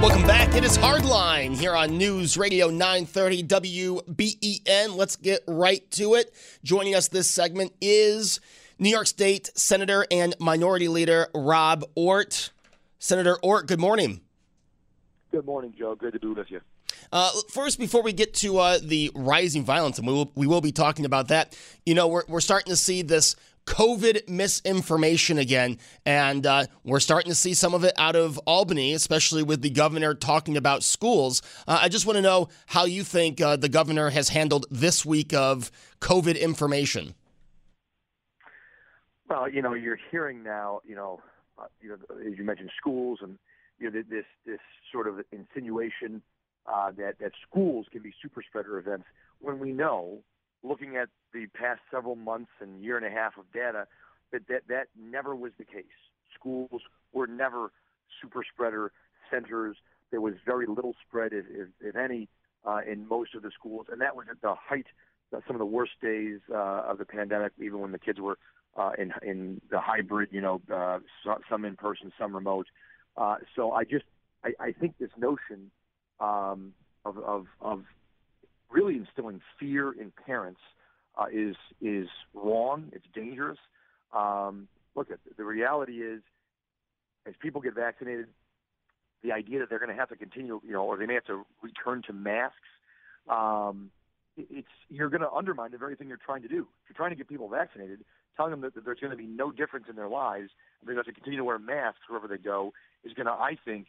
Welcome back. It is Hardline here on News Radio 930 WBEN. Let's get right to it. Joining us this segment is New York State Senator and Minority Leader Rob Ortt. Senator Ortt, good morning. Good morning, Joe. Good to be with you. Uh, first, before we get to uh, the rising violence, and we will, we will be talking about that, you know, we're, we're starting to see this COVID misinformation again, and uh, we're starting to see some of it out of Albany, especially with the governor talking about schools. Uh, I just want to know how you think uh, the governor has handled this week of COVID information. Well, you know, you're hearing now, you know, uh, you know, as you mentioned, schools and you know this this sort of insinuation uh, that that schools can be super spreader events when we know, looking at the past several months and year and a half of data, that that, that never was the case. Schools were never super spreader centers. There was very little spread, if, if, if any, uh, in most of the schools, and that was at the height, uh, some of the worst days uh, of the pandemic, even when the kids were uh, in in the hybrid, you know, uh, some in person, some remote. Uh, so I just I, I think this notion um, of, of of really instilling fear in parents uh, is is wrong. It's dangerous. Um, look, the reality is, as people get vaccinated, the idea that they're going to have to continue, you know, or they may have to return to masks. Um, it's you're going to undermine the very thing you're trying to do. If you're trying to get people vaccinated, telling them that, that there's going to be no difference in their lives, and they're going to have to continue to wear masks wherever they go, is going to, I think,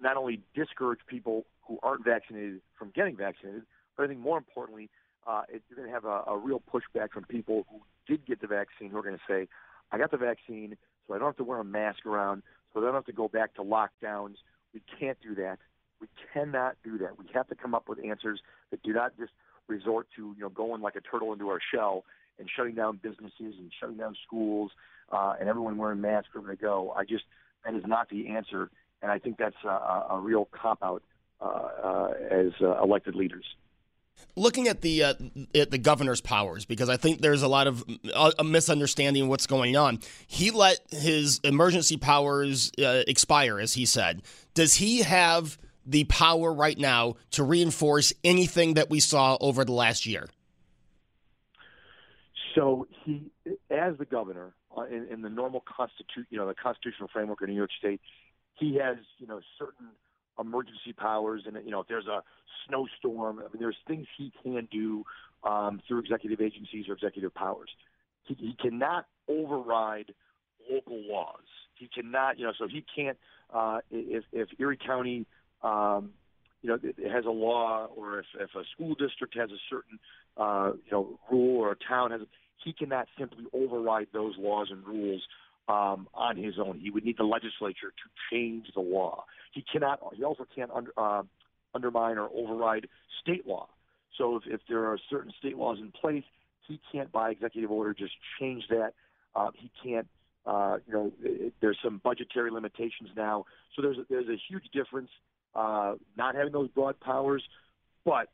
not only discourage people who aren't vaccinated from getting vaccinated, but I think more importantly, uh, it, you're going to have a, a real pushback from people who did get the vaccine who are going to say, I got the vaccine, so I don't have to wear a mask around, so I don't have to go back to lockdowns. We can't do that. We cannot do that. We have to come up with answers that do not just resort to, you know, going like a turtle into our shell and shutting down businesses and shutting down schools uh, and everyone wearing masks wherever they go. I just that is not the answer, and I think that's a, a real cop out uh, uh, as uh, elected leaders. Looking at the uh, at the governor's powers, because I think there's a lot of uh, a misunderstanding of what's going on. He let his emergency powers uh, expire, as he said. Does he have the power right now to reinforce anything that we saw over the last year? So he, as the governor, uh, in, in the normal constitution, you know, the constitutional framework of New York State, he has, you know, certain emergency powers, and you know, if there's a snowstorm, I mean, there's things he can do um, through executive agencies or executive powers. He, he cannot override local laws. He cannot, you know, so he can't. Uh, if if Erie County um, you know, has a law, or if, if a school district has a certain, uh, you know, rule, or a town has, he cannot simply override those laws and rules um, on his own. He would need the legislature to change the law. He cannot. He also can't under, uh, undermine or override state law. So if, if there are certain state laws in place, he can't, by executive order, just change that. Uh, he can't. Uh, you know, it, there's some budgetary limitations now. So there's a, there's a huge difference uh, not having those broad powers, but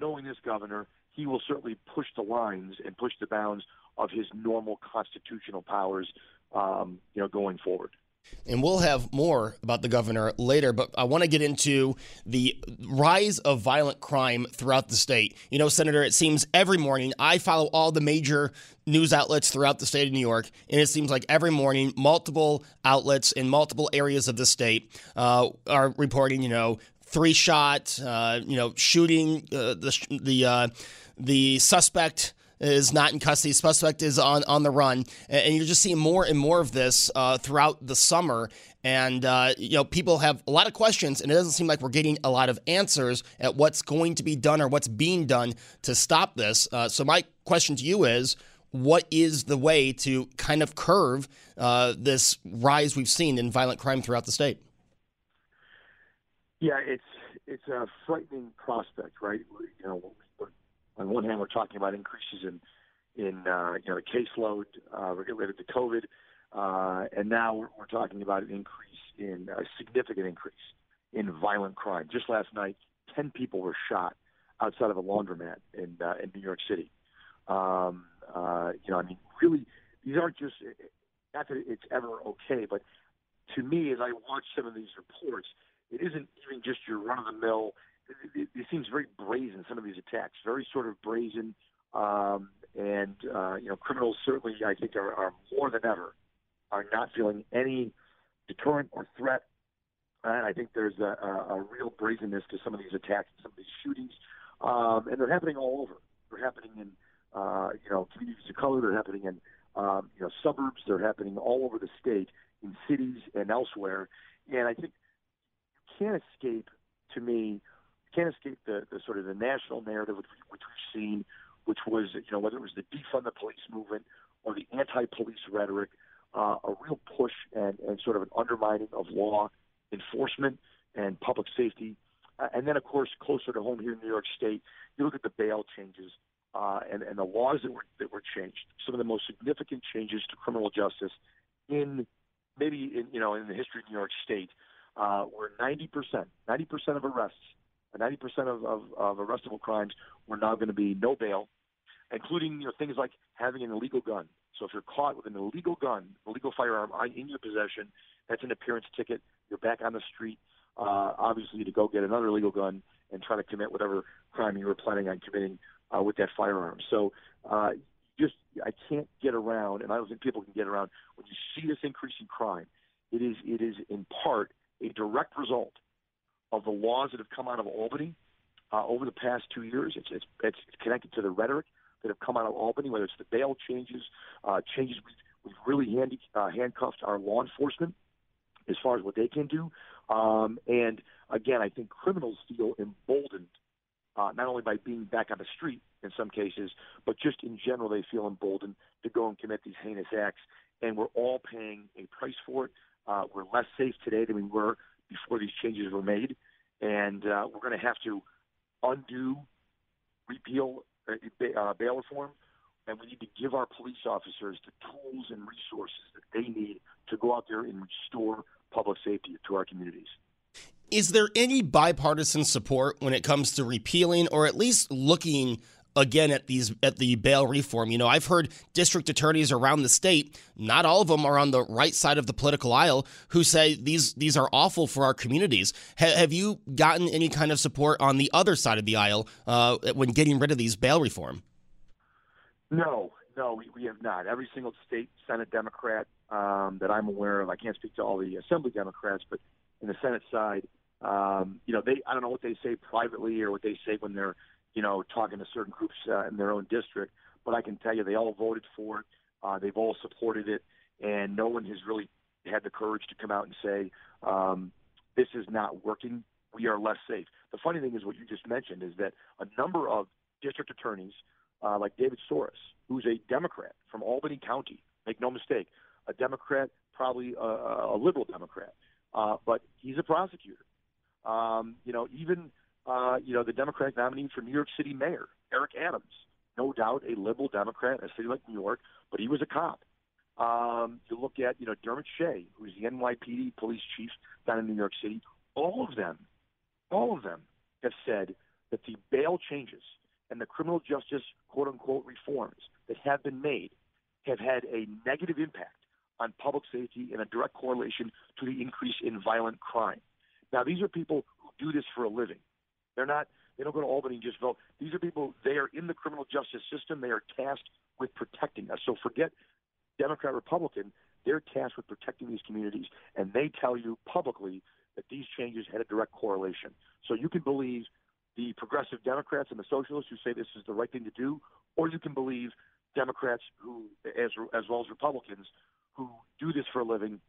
knowing this governor, he will certainly push the lines and push the bounds of his normal constitutional powers, um, you know, going forward. And we'll have more about the governor later, but I want to get into the rise of violent crime throughout the state. You know, Senator, it seems every morning I follow all the major news outlets throughout the state of New York, and it seems like every morning multiple outlets in multiple areas of the state uh, are reporting, you know, three shot, uh, you know, shooting uh, the the uh, the suspect is not in custody. Suspect is on, on the run. And you're just seeing more and more of this uh, throughout the summer. And, uh, you know, people have a lot of questions, and it doesn't seem like we're getting a lot of answers at what's going to be done or what's being done to stop this. Uh, so, my question to you is what is the way to kind of curve uh, this rise we've seen in violent crime throughout the state? Yeah, it's it's a frightening prospect, right? You know, on one hand, we're talking about increases in in uh, you know the caseload uh, related to COVID, uh, and now we're, we're talking about an increase in a significant increase in violent crime. Just last night, ten people were shot outside of a laundromat in uh, in New York City. Um, uh, you know, I mean, really, these aren't just not that it's ever okay, but to me, as I watch some of these reports, it isn't even just your run of the mill it, it, seems very brazen. Some of these attacks, very sort of brazen, um, and uh, you know, criminals certainly, I think, are, are more than ever are not feeling any deterrent or threat. And I think there's a, a, a real brazenness to some of these attacks, some of these shootings, um, and they're happening all over. They're happening in uh, you know communities of color. They're happening in um, you know suburbs. They're happening all over the state, in cities and elsewhere. And I think you can't escape, to me, can't escape the, the sort of the national narrative which, which we've seen, which was you know whether it was the defund the police movement or the anti-police rhetoric, uh, a real push and, and sort of an undermining of law enforcement and public safety. Uh, and then, of course, closer to home here in New York State, you look at the bail changes uh, and, and the laws that were that were changed. Some of the most significant changes to criminal justice in maybe in you know in the history of New York State uh, were 90 percent, 90 percent of arrests 90% of, of, of arrestable crimes were now going to be no bail, including you know, things like having an illegal gun. So if you're caught with an illegal gun, illegal firearm in your possession, that's an appearance ticket. You're back on the street, uh, obviously, to go get another illegal gun and try to commit whatever crime you were planning on committing uh, with that firearm. So uh, just I can't get around, and I don't think people can get around when you see this increase in crime. It is it is in part a direct result of the laws that have come out of Albany uh, over the past two years. It's, it's, it's connected to the rhetoric that have come out of Albany, whether it's the bail changes, uh, changes we've, we've really handy, uh, handcuffed our law enforcement as far as what they can do. Um, and again, I think criminals feel emboldened uh, not only by being back on the street in some cases, but just in general, they feel emboldened to go and commit these heinous acts. And we're all paying a price for it. Uh, we're less safe today than we were before these changes were made, and uh, we're going to have to undo, repeal uh, uh, bail reform, and we need to give our police officers the tools and resources that they need to go out there and restore public safety to our communities. Is there any bipartisan support when it comes to repealing or at least looking again at these at the bail reform. You know, I've heard district attorneys around the state, not all of them are on the right side of the political aisle, who say these these are awful for our communities. Ha- have you gotten any kind of support on the other side of the aisle uh, when getting rid of these bail reform? No, no, we, we have not. Every single state Senate Democrat um, that I'm aware of, I can't speak to all the Assembly Democrats, but in the Senate side, um, you know, they I don't know what they say privately or what they say when they're you know, talking to certain groups uh, in their own district. But I can tell you, they all voted for it. Uh, they've all supported it, and no one has really had the courage to come out and say um, this is not working. We are less safe. The funny thing is, what you just mentioned is that a number of district attorneys, uh, like David Soares, who's a Democrat from Albany County, make no mistake, a Democrat, probably a, a liberal Democrat, uh, but he's a prosecutor. Um, you know, even uh, you know, the Democratic nominee for New York City mayor, Eric Adams. No doubt a liberal Democrat in a city like New York, but he was a cop. Um, you look at, you know, Dermot Shea, who's the NYPD police chief down in New York City. All of them, all of them have said that the bail changes and the criminal justice quote unquote reforms that have been made have had a negative impact on public safety and a direct correlation to the increase in violent crime. Now, these are people who do this for a living. They're not. They don't go to Albany and just vote. These are people. They are in the criminal justice system. They are tasked with protecting us. So forget Democrat, Republican. They're tasked with protecting these communities, and they tell you publicly that these changes had a direct correlation. So you can believe the progressive Democrats and the socialists who say this is the right thing to do, or you can believe Democrats who, as as well as Republicans, who do this for a living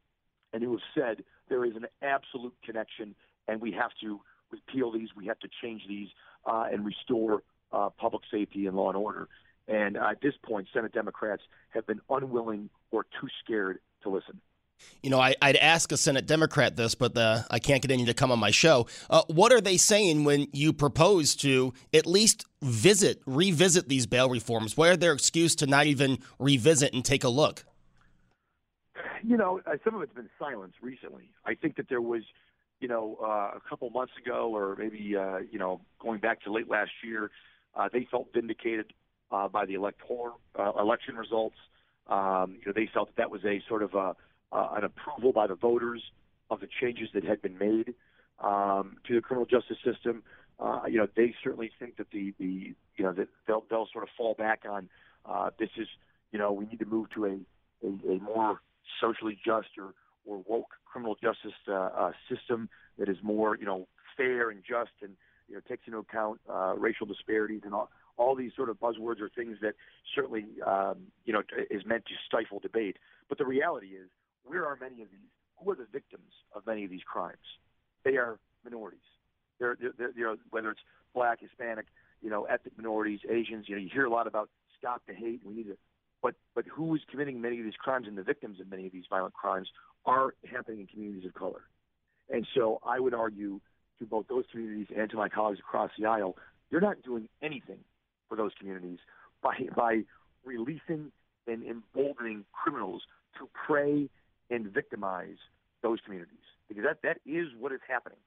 and who have said there is an absolute connection, and we have to repeal these, we have to change these, uh, and restore uh, public safety and law and order. And uh, at this point, Senate Democrats have been unwilling or too scared to listen. You know, I, would ask a Senate Democrat this, but the, uh, I can't get any to come on my show. Uh, what are they saying when you propose to at least visit, revisit these bail reforms? What are their excuse to not even revisit and take a look? You know, uh, some of it's been silence recently. I think that there was, you know, uh, a couple months ago, or maybe, uh, you know, going back to late last year, uh, they felt vindicated uh, by the electoral uh, election results. Um, you know, they felt that that was a sort of a, uh, an approval by the voters of the changes that had been made um, to the criminal justice system. Uh, you know, they certainly think that the the you know that they'll they'll sort of fall back on uh, this is you know we need to move to a a, a more socially just or or woke criminal justice uh, uh, system that is more you know fair and just and you know takes into account uh, racial disparities and all all these sort of buzzwords are things that certainly um, you know is meant to stifle debate. But the reality is, where are many of these? Who are the victims of many of these crimes? They are minorities. They're, they're, they're whether it's black, Hispanic, you know, ethnic minorities, Asians. You know, you hear a lot about stop the hate. We need to, but but who is committing many of these crimes and the victims of many of these violent crimes are happening in communities of color. And so I would argue to both those communities and to my colleagues across the aisle, you're not doing anything for those communities by by releasing and emboldening criminals to prey and victimize those communities because that that is what is happening.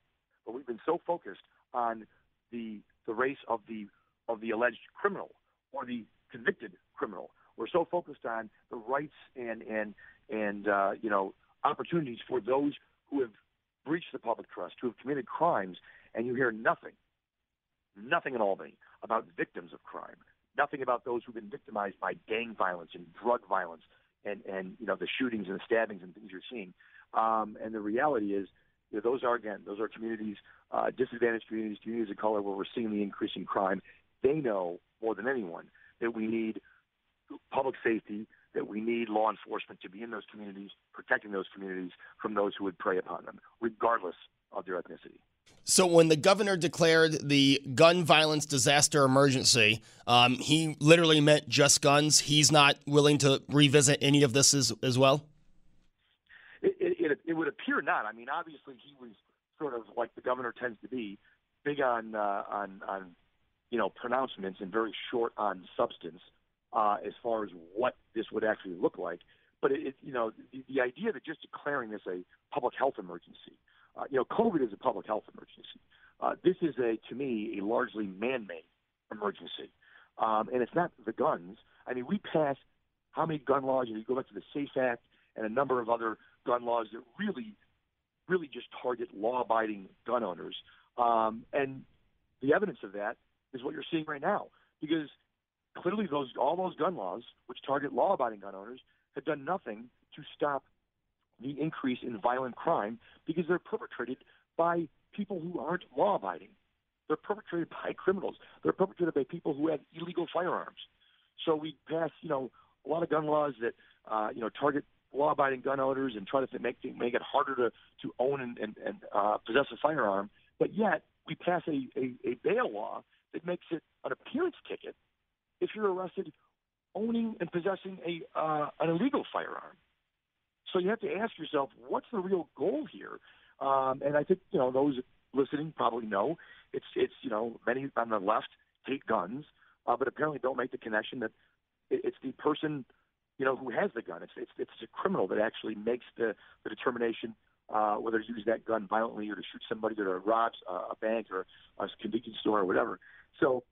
But we've been so focused on the the race of the of the alleged criminal or the convicted criminal. We're so focused on the rights and and and uh, you know opportunities for those who have breached the public trust, who have committed crimes, and you hear nothing, nothing at all, Albany about victims of crime, nothing about those who've been victimized by gang violence and drug violence and, and you know, the shootings and the stabbings and things you're seeing. Um, and the reality is, you know, those are, again, those are communities, uh, disadvantaged communities, communities of color where we're seeing the increasing crime. They know more than anyone that we need public safety, that we need law enforcement to be in those communities, protecting those communities from those who would prey upon them, regardless of their ethnicity. So, when the governor declared the gun violence disaster emergency, um, he literally meant just guns. He's not willing to revisit any of this as, as well? It, it, it would appear not. I mean, obviously, he was sort of like the governor tends to be, big on, uh, on, on you know, pronouncements and very short on substance uh, as far as what this would actually look like. But it, it you know, the, the idea that just declaring this a public health emergency uh, you know, COVID is a public health emergency. Uh, this is a, to me, a largely man-made emergency, um, and it's not the guns. I mean, we passed how many gun laws? You go back to the SAFE Act and a number of other gun laws that really, really just target law-abiding gun owners. Um, and the evidence of that is what you're seeing right now, because clearly those all those gun laws, which target law-abiding gun owners, have done nothing to stop the increase in violent crime because they're perpetrated by people who aren't law abiding. They're perpetrated by criminals. They're perpetrated by people who have illegal firearms. So we pass, you know, a lot of gun laws that, uh, you know, target law-abiding gun owners and try to make make it harder to to own and and, and uh, possess a firearm. But yet we pass a, a a bail law that makes it an appearance ticket if you're arrested owning and possessing a uh, an illegal firearm. So you have to ask yourself, what's the real goal here? Um, and I think you know those listening probably know it's it's you know many on the left hate guns, uh, but apparently don't make the connection that it, it's the person you know who has the gun. It's it's it's a criminal that actually makes the the determination uh, whether to use that gun violently or to shoot somebody that robs uh, a bank or a convenience store or whatever. So,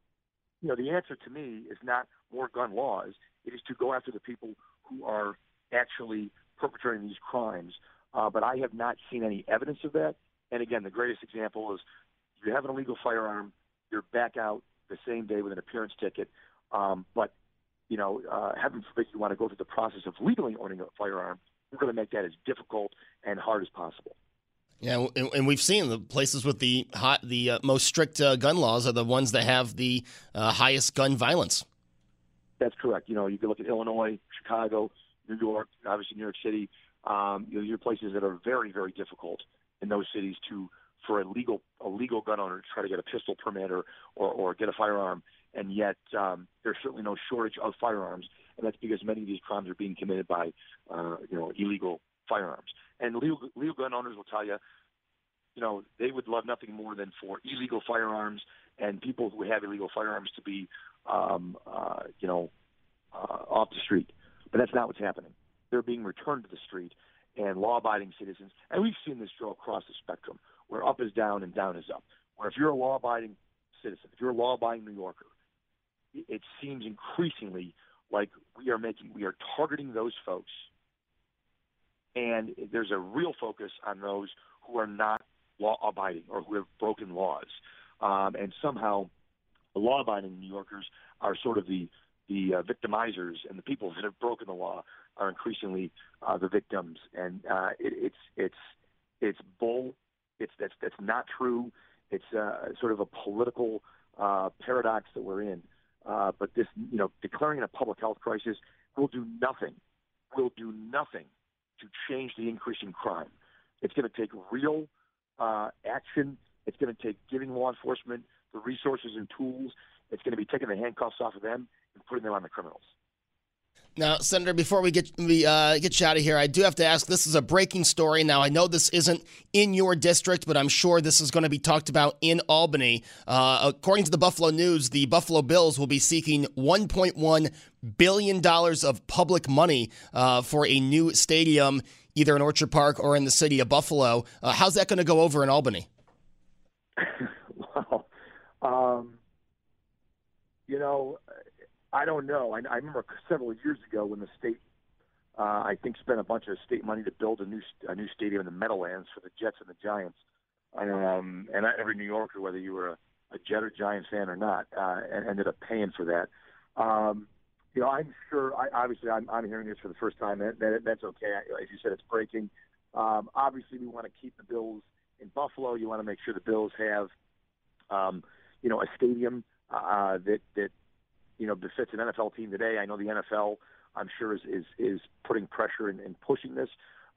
you know, the answer to me is not more gun laws. It is to go after the people who are actually perpetrating these crimes. Uh, but I have not seen any evidence of that. And again, the greatest example is you have an illegal firearm, you're back out the same day with an appearance ticket. Um, but you know, uh, heaven forbid you want to go through the process of legally owning a firearm. We're going to make that as difficult and hard as possible. Yeah, and, we've seen the places with the hot, the uh, most strict uh, gun laws are the ones that have the uh, highest gun violence. That's correct. You know, you can look at Illinois, Chicago, New York, obviously New York City. Um, you know, these are places that are very, very difficult in those cities to for a legal a legal gun owner to try to get a pistol permit or or, or get a firearm, and yet um, there's certainly no shortage of firearms, and that's because many of these crimes are being committed by uh, you know illegal firearms. And legal, legal gun owners will tell you, you know, they would love nothing more than for illegal firearms and people who have illegal firearms to be, um, uh, you know, uh, off the street. But that's not what's happening. They're being returned to the street, and law-abiding citizens, and we've seen this go across the spectrum, where up is down and down is up. Where if you're a law-abiding citizen, if you're a law-abiding New Yorker, it seems increasingly like we are making, we are targeting those folks and there's a real focus on those who are not law-abiding or who have broken laws. Um, and somehow, law-abiding New Yorkers are sort of the the uh, victimizers, and the people that have broken the law are increasingly uh, the victims. And uh, it, it's it's it's bull. It's that's that's not true. It's uh, sort of a political uh, paradox that we're in. Uh, but this, you know, declaring a public health crisis will do nothing. Will do nothing to change the increasing crime. It's going to take real uh, action. It's going to take giving law enforcement the resources and tools. It's going to be taking the handcuffs off of them and putting them on the criminals. Now, Senator, before we get we uh, get you out of here, I do have to ask. This is a breaking story. Now, I know this isn't in your district, but I'm sure this is going to be talked about in Albany. Uh, according to the Buffalo News, the Buffalo Bills will be seeking 1.1 billion dollars of public money uh, for a new stadium, either in Orchard Park or in the city of Buffalo. Uh, how's that going to go over in Albany? well, um, you know I don't know. I, I remember several years ago when the state, uh, I think, spent a bunch of state money to build a new a new stadium in the Meadowlands for the Jets and the Giants. Um, and every New Yorker, whether you were a, a Jet or Giants fan or not, uh, ended up paying for that. Um, you know, I'm sure. I, obviously, I'm, I'm hearing this for the first time. That, that that's okay. As you said, it's breaking. Um, obviously, we want to keep the Bills in Buffalo. You want to make sure the Bills have, um, you know, a stadium uh, that that you know befits an NFL team today. I know the NFL, I'm sure, is is, is putting pressure and, and pushing this.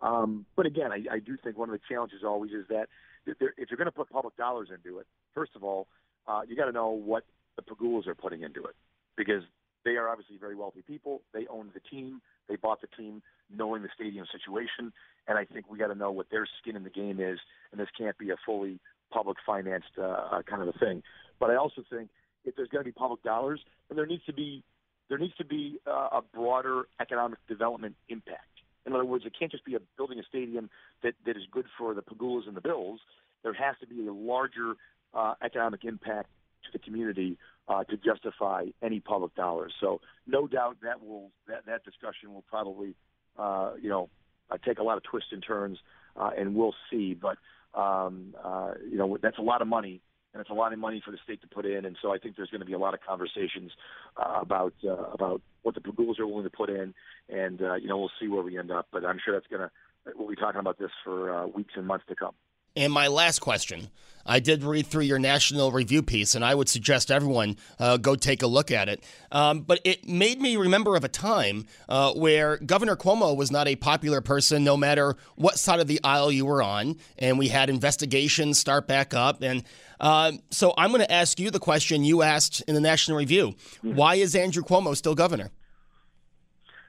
Um, but again, I, I do think one of the challenges always is that if, if you're going to put public dollars into it, first of all, uh, you got to know what the Pegulas are putting into it because they are obviously very wealthy people. They own the team. They bought the team knowing the stadium situation, and I think we got to know what their skin in the game is. And this can't be a fully public financed uh, uh kind of a thing. But I also think if there's going to be public dollars, then there needs to be there needs to be uh, a broader economic development impact. In other words, it can't just be a building a stadium that, that is good for the Pegulas and the Bills. There has to be a larger uh, economic impact to the community uh, to justify any public dollars. So, no doubt that will that, that discussion will probably uh, you know uh, take a lot of twists and turns, uh, and we'll see. But um, uh, you know that's a lot of money and it's a lot of money for the state to put in. And so I think there's going to be a lot of conversations uh, about uh, about what the Pegulas are willing to put in, and uh, you know we'll see where we end up. But I'm sure that's going to we'll be talking about this for uh, weeks and months to come. And my last question I did read through your national review piece, and I would suggest everyone uh, go take a look at it. Um, but it made me remember of a time uh, where Governor Cuomo was not a popular person, no matter what side of the aisle you were on, and we had investigations start back up. And uh, so I'm going to ask you the question you asked in the national review: Why is Andrew Cuomo still governor?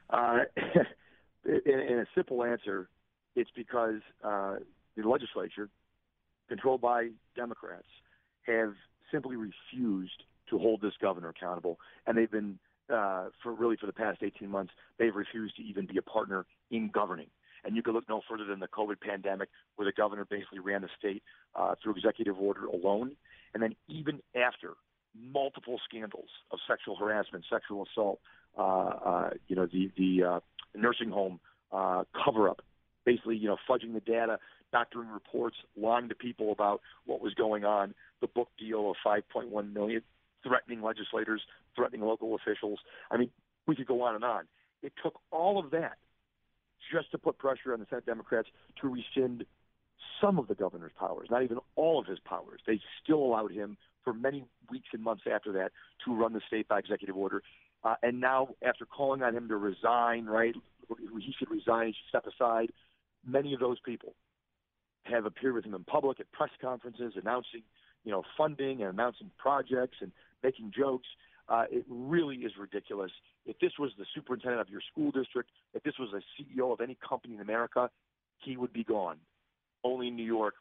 Uh, in, in, a simple answer, it's because uh, the legislature, controlled by Democrats, have simply refused to hold this governor accountable, and they've been uh, for really for the past 18 months, they've refused to even be a partner in governing. And you can look no further than the COVID pandemic, where the governor basically ran the state uh, through executive order alone. And then even after multiple scandals of sexual harassment, sexual assault, uh, uh, you know, the the uh, nursing home uh, cover up, basically, you know, fudging the data, doctoring reports, lying to people about what was going on, the book deal of 5.1 million, threatening legislators, threatening local officials. I mean, we could go on and on. It took all of that just to put pressure on the Senate Democrats to rescind some of the governor's powers, not even all of his powers. They still allowed him for many weeks and months after that to run the state by executive order. Uh, and now, after calling on him to resign, right, he should resign, he should step aside. Many of those people have appeared with him in public at press conferences, announcing, you know, funding and announcing projects and making jokes. Uh, it really is ridiculous. If this was the superintendent of your school district, if this was a CEO of any company in America, he would be gone. Only in New York,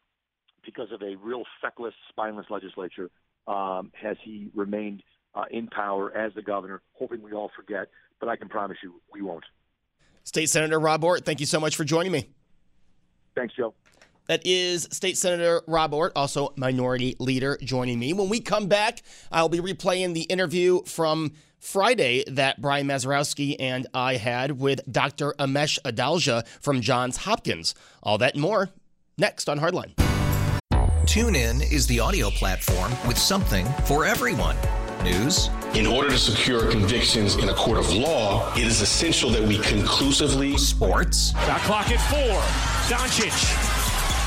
because of a real feckless, spineless legislature, um, has he remained uh, in power as the governor, hoping we all forget. But I can promise you, we won't. State Senator Rob Ortt, thank you so much for joining me. Thanks, Joe. That is State Senator Rob Ortt, also Minority Leader, joining me. When we come back, I'll be replaying the interview from Friday that Brian Mazurowski and I had with Dr. Amesh Adalja from Johns Hopkins. All that and more next on Hardline. TuneIn is the audio platform with something for everyone. News. In order to secure convictions in a court of law, it is essential that we conclusively. Sports. Shot clock at four. Doncic.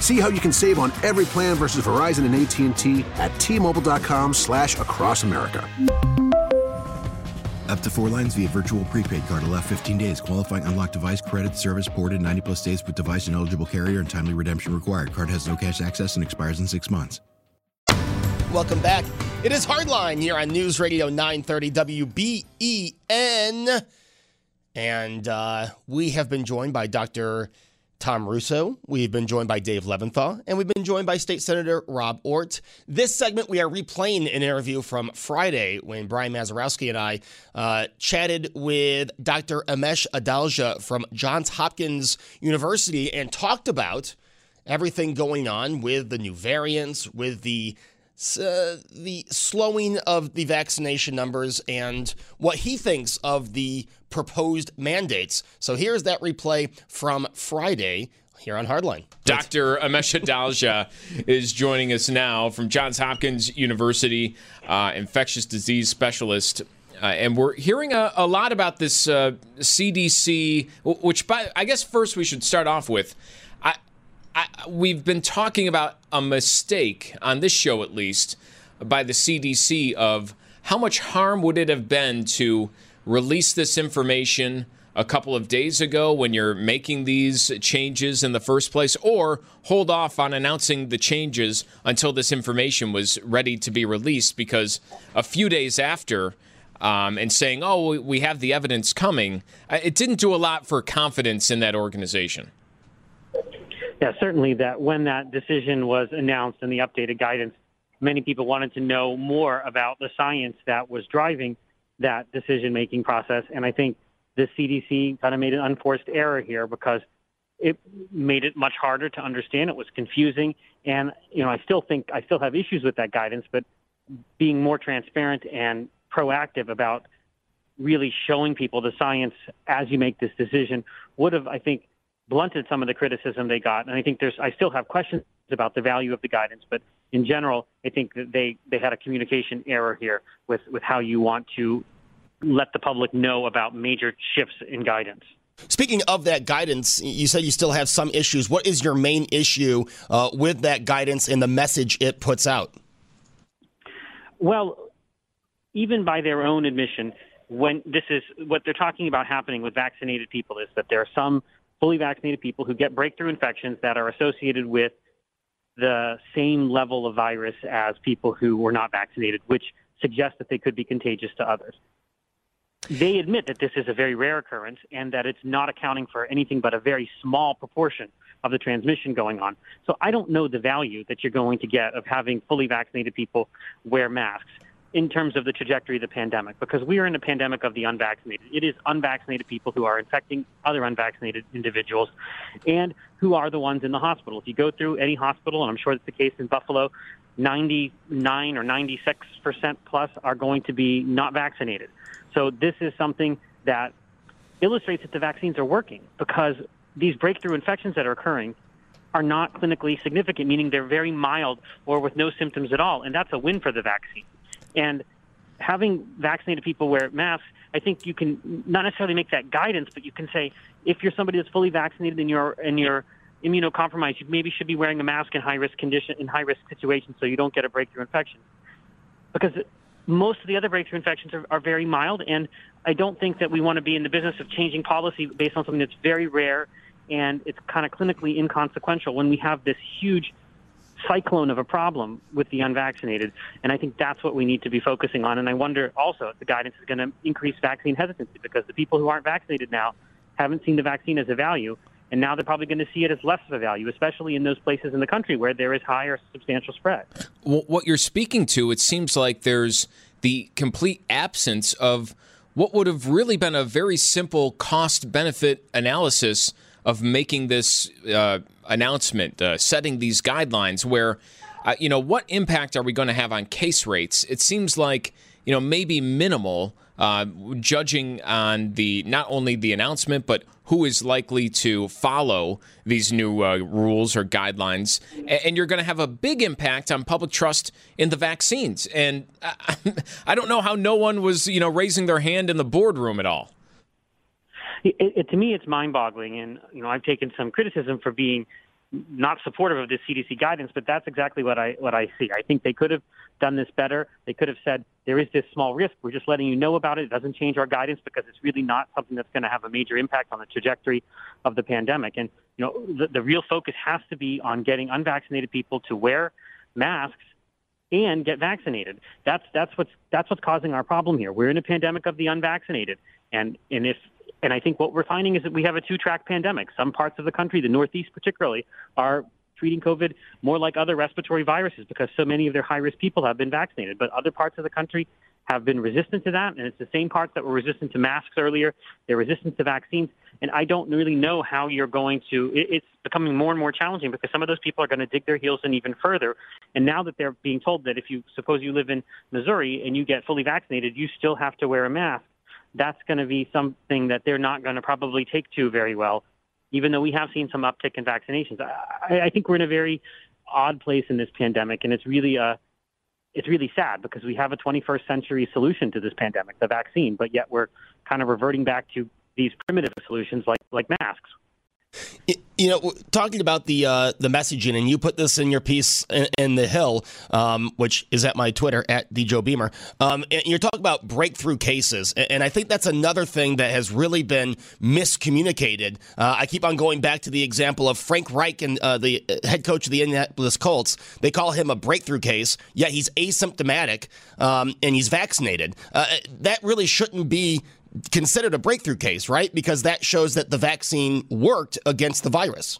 See how you can save on every plan versus Verizon and AT&T at T-Mobile.com slash across America. Up to four lines via virtual prepaid card. Allow 15 days. Qualifying unlocked device credit service ported 90 plus days with device and eligible carrier and timely redemption required. Card has no cash access and expires in six months. Welcome back. It is Hardline here on News Radio 930 WBEN. And uh, we have been joined by Dr. Tom Russo. We've been joined by Dave Leventhal, and we've been joined by State Senator Rob Ortt. This segment, we are replaying an interview from Friday when Brian Mazurowski and I uh, chatted with Dr. Amesh Adalja from Johns Hopkins University and talked about everything going on with the new variants, with the uh, the slowing of the vaccination numbers and what he thinks of the proposed mandates. So here's that replay from Friday here on Hardline. Dr. Amesh Adalja is joining us now from Johns Hopkins University, uh, infectious disease specialist. Uh, and we're hearing a, a lot about this uh, CDC, which by, I guess first we should start off with. I, I, we've been talking about a mistake on this show, at least, by the CDC of how much harm would it have been to release this information a couple of days ago when you're making these changes in the first place, or hold off on announcing the changes until this information was ready to be released because a few days after. Um, and saying, oh, we have the evidence coming, uh, it didn't do a lot for confidence in that organization. Yeah, certainly that when that decision was announced and the updated guidance, many people wanted to know more about the science that was driving that decision making process. And I think the CDC kind of made an unforced error here because it made it much harder to understand. It was confusing. And, you know, I still think I still have issues with that guidance, but being more transparent and proactive about really showing people the science as you make this decision would have, I think, blunted some of the criticism they got. And I think there's, I still have questions about the value of the guidance, but in general, I think that they, they had a communication error here with, with how you want to let the public know about major shifts in guidance. Speaking of that guidance, you said you still have some issues. What is your main issue uh, with that guidance and the message it puts out? Well, even by their own admission, when this is what they're talking about happening with vaccinated people is that there are some fully vaccinated people who get breakthrough infections that are associated with the same level of virus as people who were not vaccinated, which suggests that they could be contagious to others. they admit that this is a very rare occurrence and that it's not accounting for anything but a very small proportion of the transmission going on. So I don't know the value that you're going to get of having fully vaccinated people wear masks in terms of the trajectory of the pandemic because we are in a pandemic of the unvaccinated. It is unvaccinated people who are infecting other unvaccinated individuals and who are the ones in the hospital. If you go through any hospital, and I'm sure that's the case in Buffalo, 99 or 96 percent plus are going to be not vaccinated. So this is something that illustrates that the vaccines are working because these breakthrough infections that are occurring are not clinically significant, meaning they're very mild or with no symptoms at all, and that's a win for the vaccine. And having vaccinated people wear masks, I think you can not necessarily make that guidance, but you can say if you're somebody that's fully vaccinated and you're and you're immunocompromised, you maybe should be wearing a mask in high risk condition in high risk situations so you don't get a breakthrough infection. Because most of the other breakthrough infections are, are very mild, and I don't think that we want to be in the business of changing policy based on something that's very rare and it's kind of clinically inconsequential when we have this huge cyclone of a problem with the unvaccinated. And I think that's what we need to be focusing on. And I wonder also if the guidance is going to increase vaccine hesitancy because the people who aren't vaccinated now haven't seen the vaccine as a value. And now they're probably going to see it as less of a value, especially in those places in the country where there is higher substantial spread. Well, what you're speaking to, it seems like there's the complete absence of what would have really been a very simple cost benefit analysis of making this uh, announcement, uh, setting these guidelines where, uh, you know, what impact are we going to have on case rates? It seems like, you know, maybe minimal, uh, judging on the not only the announcement, but who is likely to follow these new uh, rules or guidelines. And you're going to have a big impact on public trust in the vaccines. And I, I don't know how no one was, you know, raising their hand in the boardroom at all. It, it, to me, it's mind-boggling, and you know, I've taken some criticism for being not supportive of this CDC guidance, but that's exactly what I what I see. I think they could have done this better. They could have said there is this small risk. We're just letting you know about it. It doesn't change our guidance because it's really not something that's going to have a major impact on the trajectory of the pandemic. And you know, the, the real focus has to be on getting unvaccinated people to wear masks and get vaccinated. That's that's what's that's what's causing our problem here. We're in a pandemic of the unvaccinated, and and if and I think what we're finding is that we have a two-track pandemic. Some parts of the country, the Northeast particularly, are treating COVID more like other respiratory viruses because so many of their high-risk people have been vaccinated. But other parts of the country have been resistant to that, and it's the same parts that were resistant to masks earlier. They're resistant to vaccines, and I don't really know how you're going to. It's becoming more and more challenging because some of those people are going to dig their heels in even further. And now that they're being told that if you suppose you live in Missouri and you get fully vaccinated, you still have to wear a mask that's going to be something that they're not going to probably take to very well, even though we have seen some uptick in vaccinations. I, I think we're in a very odd place in this pandemic, and it's really a uh, it's really sad because we have a 21st century solution to this pandemic, the vaccine, but yet we're kind of reverting back to these primitive solutions like like masks. You know, talking about the uh, the messaging, and you put this in your piece in, in the Hill, um, which is at my Twitter at Joe Beamer. Um, you're talking about breakthrough cases, and I think that's another thing that has really been miscommunicated. Uh, I keep on going back to the example of Frank Reich and uh, the head coach of the Indianapolis Colts. They call him a breakthrough case, yet he's asymptomatic um, and he's vaccinated. Uh, that really shouldn't be considered a breakthrough case, right? Because that shows that the vaccine worked against the virus.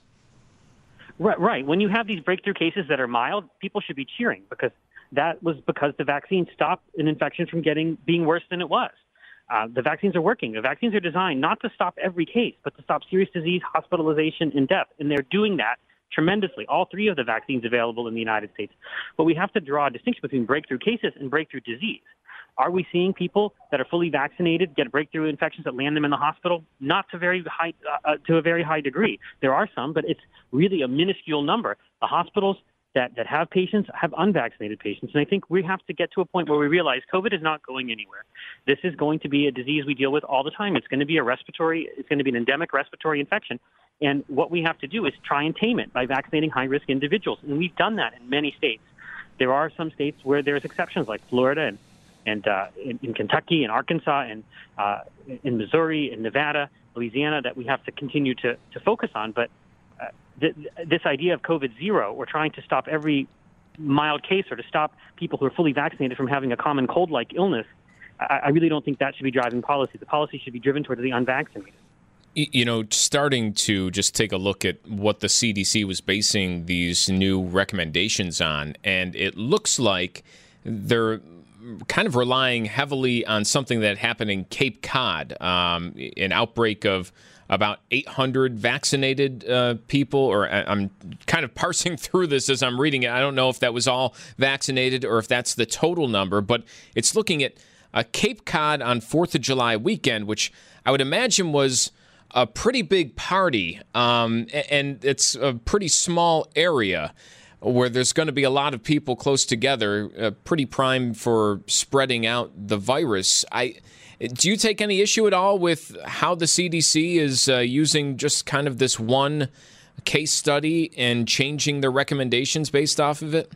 Right, right. When you have these breakthrough cases that are mild, people should be cheering because that was because the vaccine stopped an infection from getting being worse than it was. Uh, the vaccines are working. The vaccines are designed not to stop every case, but to stop serious disease, hospitalization, and death. And they're doing that tremendously. All three of the vaccines available in the United States. But we have to draw a distinction between breakthrough cases and breakthrough disease. Are we seeing people that are fully vaccinated get breakthrough infections that land them in the hospital? Not to very high uh, uh, to a very high degree. There are some, but it's really a minuscule number. The hospitals that, that have patients have unvaccinated patients. And I think we have to get to a point where we realize COVID is not going anywhere. This is going to be a disease we deal with all the time. It's going to be a respiratory, it's going to be an endemic respiratory infection. And what we have to do is try and tame it by vaccinating high risk individuals. And we've done that in many states. There are some states where there's exceptions like Florida and and uh, in, in, Kentucky and Arkansas and uh, in Missouri and Nevada, Louisiana that we have to continue to, to focus on. But uh, th- this idea of COVID zero, we're trying to stop every mild case or to stop people who are fully vaccinated from having a common cold like illness. I, I really don't think that should be driving policy. The policy should be driven towards the unvaccinated. You know, starting to just take a look at what the CDC was basing these new recommendations on, and it looks like they're kind of relying heavily on something that happened in Cape Cod, um, an outbreak of about 800 vaccinated uh, people, or I'm kind of parsing through this as I'm reading it. I don't know if that was all vaccinated or if that's the total number, but it's looking at a Cape Cod on 4th of July weekend, which I would imagine was a pretty big party, um, and it's a pretty small area where there's going to be a lot of people close together, uh, pretty prime for spreading out the virus. I do you take any issue at all with how the CDC is uh, using just kind of this one case study and changing their recommendations based off of it?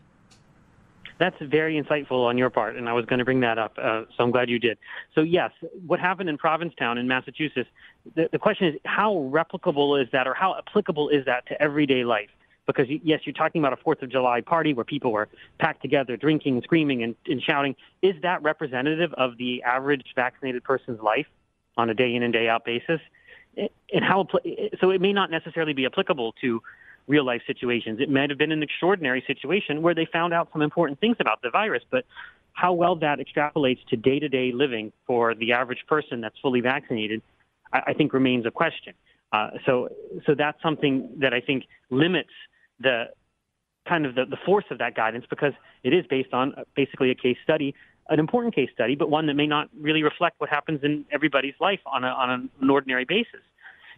That's very insightful on your part, and I was going to bring that up, uh, so I'm glad you did. So, yes, what happened in Provincetown in Massachusetts, the, the question is how replicable is that or how applicable is that to everyday life? Because, yes, you're talking about a Fourth of July party where people were packed together, drinking, screaming, and, and shouting. Is that representative of the average vaccinated person's life on a day in and day out basis? And how, so it may not necessarily be applicable to real life situations. It might have been an extraordinary situation where they found out some important things about the virus, but how well that extrapolates to day to day living for the average person that's fully vaccinated, I, I think remains a question. Uh, so, so that's something that I think limits the kind of the, the force of that guidance because it is based on basically a case study, an important case study, but one that may not really reflect what happens in everybody's life on, a, on an ordinary basis.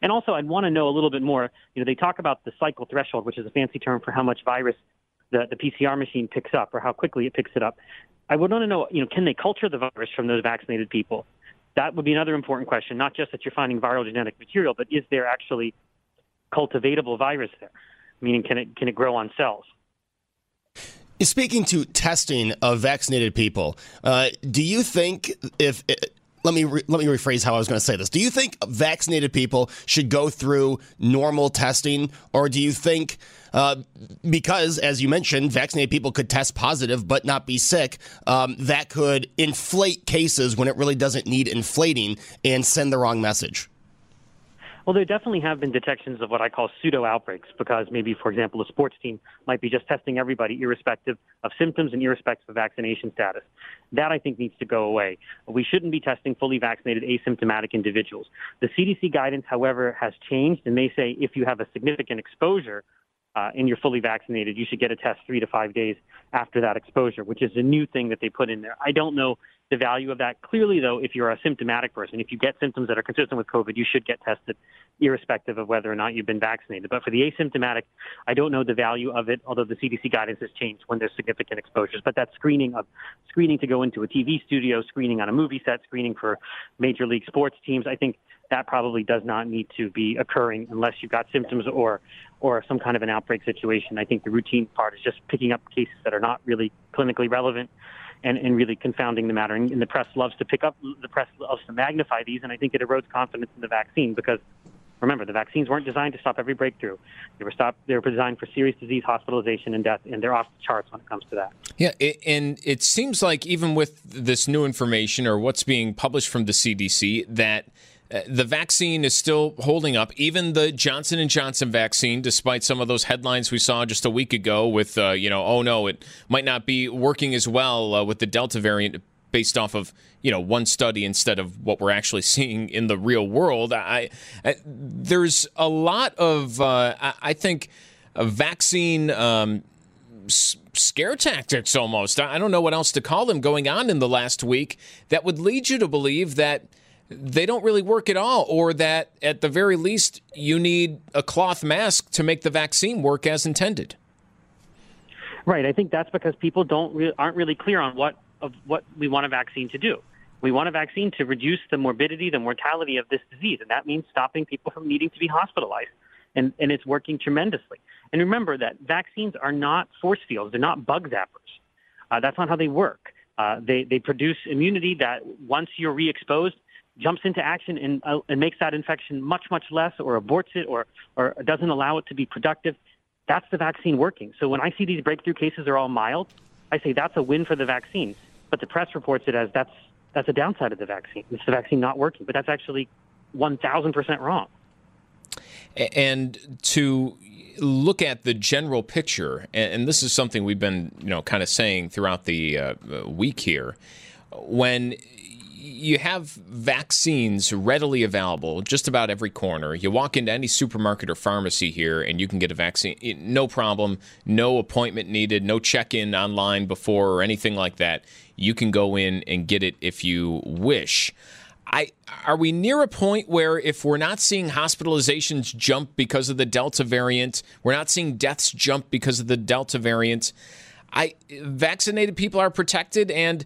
And also, I'd want to know a little bit more. You know, they talk about the cycle threshold, which is a fancy term for how much virus the, the PCR machine picks up or how quickly it picks it up. I would want to know, you know, can they culture the virus from those vaccinated people? That would be another important question, not just that you're finding viral genetic material, but is there actually cultivatable virus there? Meaning, can it, can it grow on cells? Speaking to testing of vaccinated people, uh, do you think if let me re- let me rephrase how I was going to say this. Do you think vaccinated people should go through normal testing, or do you think uh, because, as you mentioned, vaccinated people could test positive but not be sick, um, that could inflate cases when it really doesn't need inflating and send the wrong message? Well, there definitely have been detections of what I call pseudo outbreaks because maybe, for example, a sports team might be just testing everybody irrespective of symptoms and irrespective of vaccination status. That I think needs to go away. We shouldn't be testing fully vaccinated asymptomatic individuals. The CDC guidance, however, has changed and they say if you have a significant exposure, uh, and you're fully vaccinated, you should get a test three to five days after that exposure, which is a new thing that they put in there. I don't know the value of that. Clearly, though, if you're a symptomatic person, if you get symptoms that are consistent with COVID, you should get tested, irrespective of whether or not you've been vaccinated. But for the asymptomatic, I don't know the value of it, although the CDC guidance has changed when there's significant exposures. But that screening of screening to go into a TV studio, screening on a movie set, screening for major league sports teams, I think that probably does not need to be occurring unless you've got symptoms or or some kind of an outbreak situation. I think the routine part is just picking up cases that are not really clinically relevant and, and really confounding the matter. And, and the press loves to pick up, the press loves to magnify these, and I think it erodes confidence in the vaccine because remember the vaccines weren't designed to stop every breakthrough. They were stop, They were designed for serious disease, hospitalization, and death, and they're off the charts when it comes to that. Yeah, and it seems like even with this new information or what's being published from the CDC, that the vaccine is still holding up. Even the Johnson Johnson vaccine, despite some of those headlines we saw just a week ago, with uh, you know, oh no, it might not be working as well uh, with the Delta variant, based off of you know one study instead of what we're actually seeing in the real world. I, I there's a lot of uh, I, I, think vaccine. Um, scare tactics almost. I don't know what else to call them going on in the last week that would lead you to believe that they don't really work at all, or that at the very least you need a cloth mask to make the vaccine work as intended. Right. I think that's because people don't re- aren't really clear on what of what we want a vaccine to do. We want a vaccine to reduce the morbidity, the mortality of this disease, and that means stopping people from needing to be hospitalized. And, and it's working tremendously. And remember that vaccines are not force fields; they're not bug zappers. Uh, that's not how they work. Uh, they they produce immunity that once you're re-exposed, jumps into action and, uh, and makes that infection much, much less or aborts it or, or doesn't allow it to be productive, that's the vaccine working. So when I see these breakthrough cases are all mild, I say that's a win for the vaccine. But the press reports it as that's that's a downside of the vaccine. It's the vaccine not working, but that's actually 1,000% wrong. And to look at the general picture, and this is something we've been, you know, kind of saying throughout the uh, week here, when you have vaccines readily available just about every corner. You walk into any supermarket or pharmacy here and you can get a vaccine. No problem. No appointment needed. No check in online before or anything like that. You can go in and get it if you wish. I are we near a point where if we're not seeing hospitalizations jump because of the Delta variant, we're not seeing deaths jump because of the Delta variant. I vaccinated people are protected and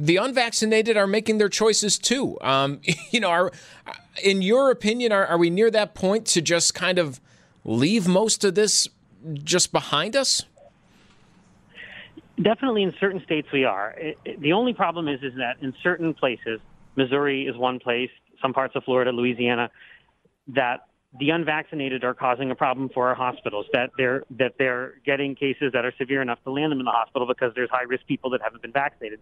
the unvaccinated are making their choices too. Um, you know, are in your opinion, are, are we near that point to just kind of leave most of this just behind us? Definitely, in certain states we are. It, it, the only problem is, is that in certain places, Missouri is one place, some parts of Florida, Louisiana, that the unvaccinated are causing a problem for our hospitals. That they're that they're getting cases that are severe enough to land them in the hospital because there's high risk people that haven't been vaccinated.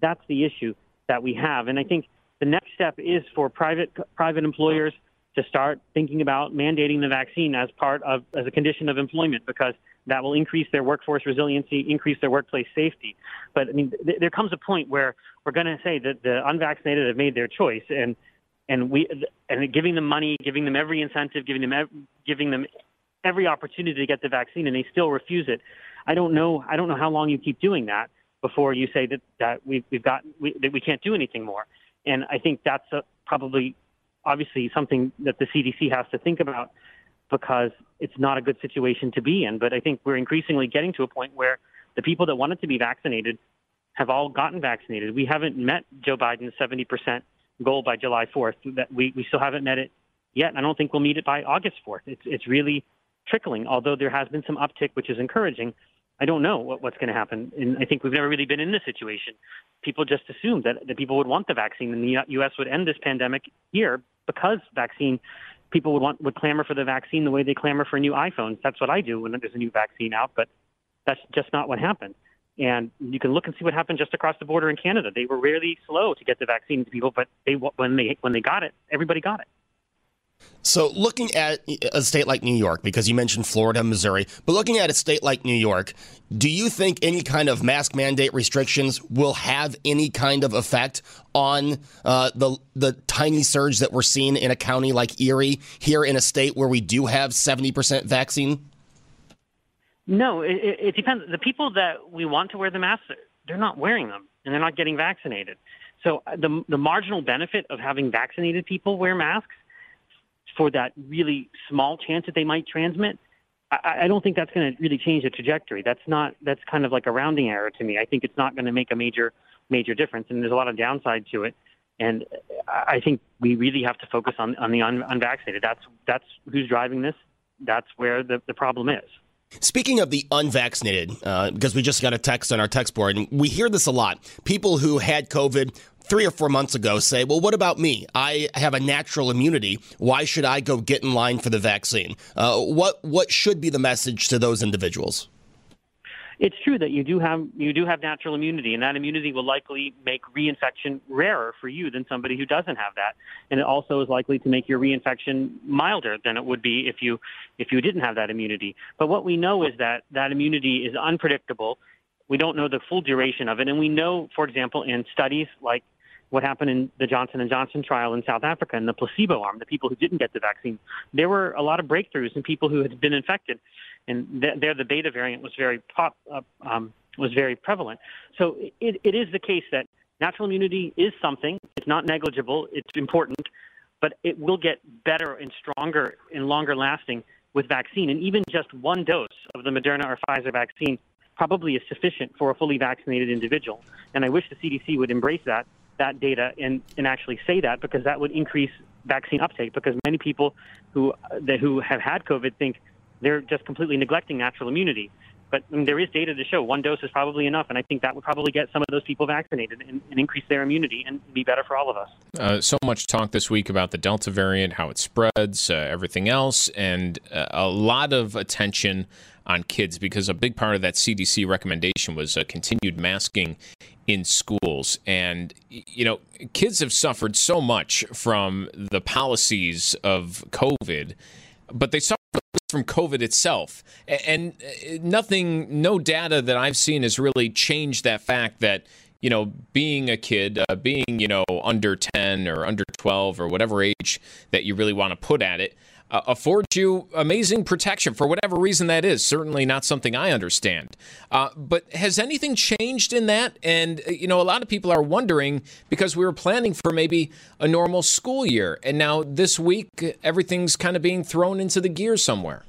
That's the issue that we have. And I think the next step is for private private employers to start thinking about mandating the vaccine as part of as a condition of employment because that will increase their workforce resiliency, increase their workplace safety. But I mean, th- there comes a point where we're going to say that the unvaccinated have made their choice, and and we and giving them money, giving them every incentive, giving them ev- giving them every opportunity to get the vaccine, and they still refuse it. I don't know. I don't know how long you keep doing that before you say that, that we've, we've got we, that we can't do anything more. And I think that's a, probably obviously something that the CDC has to think about because it's not a good situation to be in. But I think we're increasingly getting to a point where the people that wanted to be vaccinated have all gotten vaccinated. We haven't met Joe Biden's 70% goal by July 4th. That we, we still haven't met it yet. I don't think we'll meet it by August 4th. It's, it's really trickling, although there has been some uptick, which is encouraging. I don't know what, what's going to happen. And I think we've never really been in this situation. People just assumed that, that people would want the vaccine and the U.S. would end this pandemic here because vaccine people would want would clamor for the vaccine the way they clamor for new iPhones. That's what I do when there's a new vaccine out, but that's just not what happened. And you can look and see what happened just across the border in Canada. They were really slow to get the vaccine to people, but they when they when they got it, everybody got it. So, looking at a state like New York, because you mentioned Florida, Missouri, but looking at a state like New York, do you think any kind of mask mandate restrictions will have any kind of effect on uh, the the tiny surge that we're seeing in a county like Erie, here in a state where we do have seventy percent vaccine? No, it, it depends. The people that we want to wear the masks, they're not wearing them, and they're not getting vaccinated. So, uh, the the marginal benefit of having vaccinated people wear masks for that really small chance that they might transmit, I, I don't think that's going to really change the trajectory. That's not that's kind of like a rounding error to me. I think it's not going to make a major major difference, and there's a lot of downside to it. And I think we really have to focus on on the un, unvaccinated. That's that's who's driving this. That's where the, the problem is. Speaking of the unvaccinated, uh, because we just got a text on our text board, and we hear this a lot. People who had COVID three or four months ago say, well, what about me? I have a natural immunity. Why should I go get in line for the vaccine? Uh, what, what should be the message to those individuals? It's true that you do have you do have natural immunity, and that immunity will likely make reinfection rarer for you than somebody who doesn't have that. And it also is likely to make your reinfection milder than it would be if you if you didn't have that immunity. But what we know is that that immunity is unpredictable. We don't know the full duration of it, and we know, for example, in studies like what happened in the Johnson and Johnson trial in South Africa in the placebo arm, the people who didn't get the vaccine, there were a lot of breakthroughs in people who had been infected, and th- there the beta variant was very pop, uh, um, was very prevalent. So it, it is the case that natural immunity is something. It's not negligible. It's important, but it will get better and stronger and longer lasting with vaccine. And even just one dose of the Moderna or Pfizer vaccine probably is sufficient for a fully vaccinated individual. And I wish the CDC would embrace that that data and, and actually say that because that would increase vaccine uptake because many people who who have had COVID think they're just completely neglecting natural immunity. But I mean, there is data to show one dose is probably enough, and I think that would probably get some of those people vaccinated and, and increase their immunity and be better for all of us. Uh, so much talk this week about the Delta variant, how it spreads, uh, everything else, and uh, a lot of attention on kids because a big part of that CDC recommendation was uh, continued masking in schools. And, you know, kids have suffered so much from the policies of COVID, but they suffer from COVID itself. And uh, nothing, no data that I've seen has really changed that fact that you know, being a kid, uh, being, you know, under 10 or under 12 or whatever age that you really want to put at it, uh, affords you amazing protection for whatever reason that is. Certainly not something I understand. Uh, but has anything changed in that? And, uh, you know, a lot of people are wondering because we were planning for maybe a normal school year. And now this week, everything's kind of being thrown into the gear somewhere.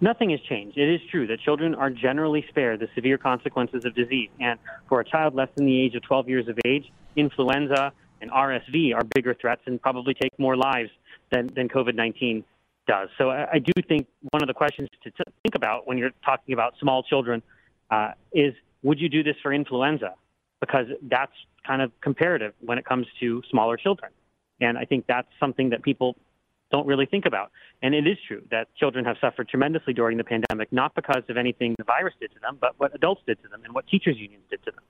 Nothing has changed. It is true that children are generally spared the severe consequences of disease. And for a child less than the age of 12 years of age, influenza and RSV are bigger threats and probably take more lives than, than COVID 19 does. So I, I, do think one of the questions to, to, think about when you're talking about small children uh, is would you do this for influenza? Because that's kind of comparative when it comes to smaller children. And I think that's something that people don't really think about. And it is true that children have suffered tremendously during the pandemic, not because of anything the virus did to them, but what adults did to them and what teachers' unions did to them.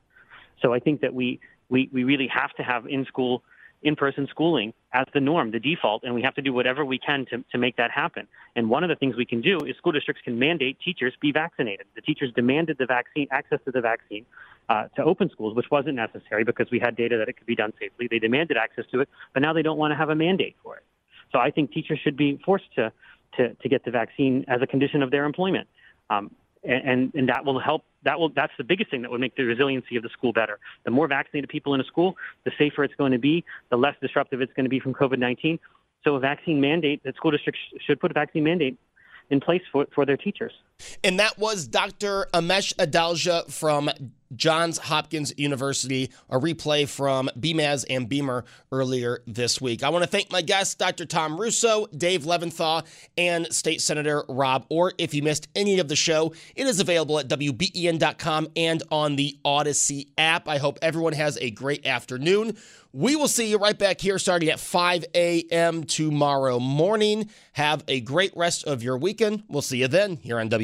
So I think that we, we, we really have to have in school in-person schooling as the norm, the default, and we have to do whatever we can to, to make that happen. And one of the things we can do is school districts can mandate teachers be vaccinated. The teachers demanded the vaccine, access to the vaccine, uh, to open schools, which wasn't necessary because we had data that it could be done safely. They demanded access to it, but now they don't want to have a mandate for it. So I think teachers should be forced to, to, to get the vaccine as a condition of their employment. Um, and, and that will help. That will. That's the biggest thing that would make the resiliency of the school better. The more vaccinated people in a school, the safer it's going to be. The less disruptive it's going to be from COVID-19. So a vaccine mandate, that school districts should put a vaccine mandate in place for, for their teachers. And that was Dr. Amesh Adalja from Johns Hopkins University, a replay from BMAS and Beamer earlier this week. I want to thank my guests, Dr. Tom Russo, Dave Leventhal, and State Senator Rob Ortt. If you missed any of the show, it is available at WBEN.com and on the Audacy app. I hope everyone has a great afternoon. We will see you right back here starting at 5 a.m. tomorrow morning. Have a great rest of your weekend. We'll see you then here on WBEN.